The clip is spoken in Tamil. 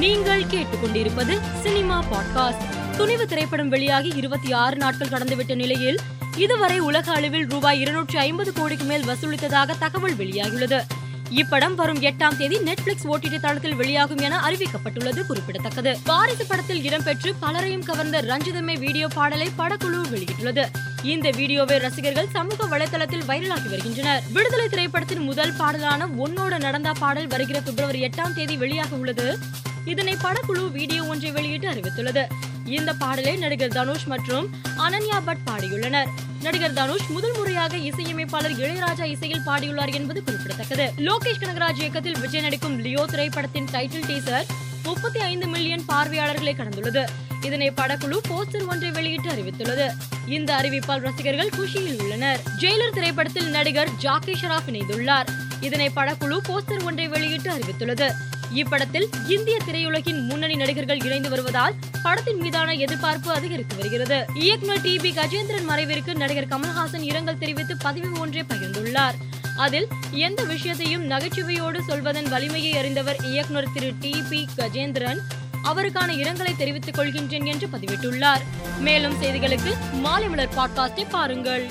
நீங்கள் கேட்டுக்கொண்டிருப்பது சினிமா பாட்காஸ்ட். துணிவு திரைப்படம் வெளியாகி இருபத்தி ஆறு நாட்கள் கடந்துவிட்ட நிலையில் இதுவரை உலக அளவில் ரூபாய் இருநூற்றி ஐம்பது கோடிக்கு மேல் வசூலித்ததாக தகவல் வெளியாகியுள்ளது. இப்படம் வரும் எட்டாம் தேதி நெட்ஃபிளிக்ஸ் ஓடிடி தளத்தில் வெளியாகும் என அறிவிக்கப்பட்டுள்ளது குறிப்பிடத்தக்கது. வாரிசு படத்தில் இடம்பெற்று பலரையும் கவர்ந்த ரஞ்சிதமே வீடியோ பாடலை படக்குழு வெளியிட்டுள்ளது. இந்த வீடியோவை ரசிகர்கள் சமூக வலைதளத்தில் வைரலாகி வருகின்றனர். விடுதலை திரைப்படத்தின் முதல் பாடலான உன்னோட நடந்தா பாடல் வருகிற பிப்ரவரி எட்டாம் தேதி வெளியாக உள்ளது இதனை படக்குழு வீடியோ ஒன்றை வெளியிட்டு அறிவித்துள்ளது. இந்த பாடலை நடிகர் தனுஷ் மற்றும் அனன்யா பட் பாடியுள்ளனர். நடிகர் தனுஷ் முதல் முறையாக இசையமைப்பாளர் இளையராஜா இசையில் பாடியுள்ளார் என்பது குறிப்பிடத்தக்கது. லோகேஷ் கனகராஜ் இயக்கத்தில் விஜய் நடிக்கும் லியோ திரைப்படத்தின் டைட்டில் டீசர் முப்பத்தி ஐந்து மில்லியன் பார்வையாளர்களை கடந்துள்ளது. இதனை படக்குழு போஸ்டர் ஒன்றை வெளியிட்டு அறிவித்துள்ளது. இந்த அறிவிப்பால் ரசிகர்கள் குஷியில் உள்ளனர். ஜெயிலர் திரைப்படத்தில் நடிகர் ஜாக்கி ஷராப் இணைந்துள்ளார். இதனை படக்குழு போஸ்டர் ஒன்றை வெளியிட்டு அறிவித்துள்ளது. இப்படத்தில் இந்திய திரையுலகின் முன்னணி நடிகர்கள் இணைந்து வருவதால் படத்தின் மீதான எதிர்பார்ப்பு அதிகரித்து வருகிறது. இயக்குனர் டி பி கஜேந்திரன் மறைவிற்கு நடிகர் கமல்ஹாசன் இரங்கல் தெரிவித்து பதிவு ஒன்றை பகிர்ந்துள்ளார். அதில் எந்த விஷயத்தையும் நகைச்சுவையோடு சொல்வதன் வலிமையை அறிந்தவர் இயக்குனர் திரு டி பி கஜேந்திரன் அவருக்கான இரங்கலை தெரிவித்துக் கொள்கின்றேன் என்று பதிவிட்டுள்ளார். மேலும் செய்திகளுக்கு மாலை மலர் பாட்காஸ்டை பாருங்கள்.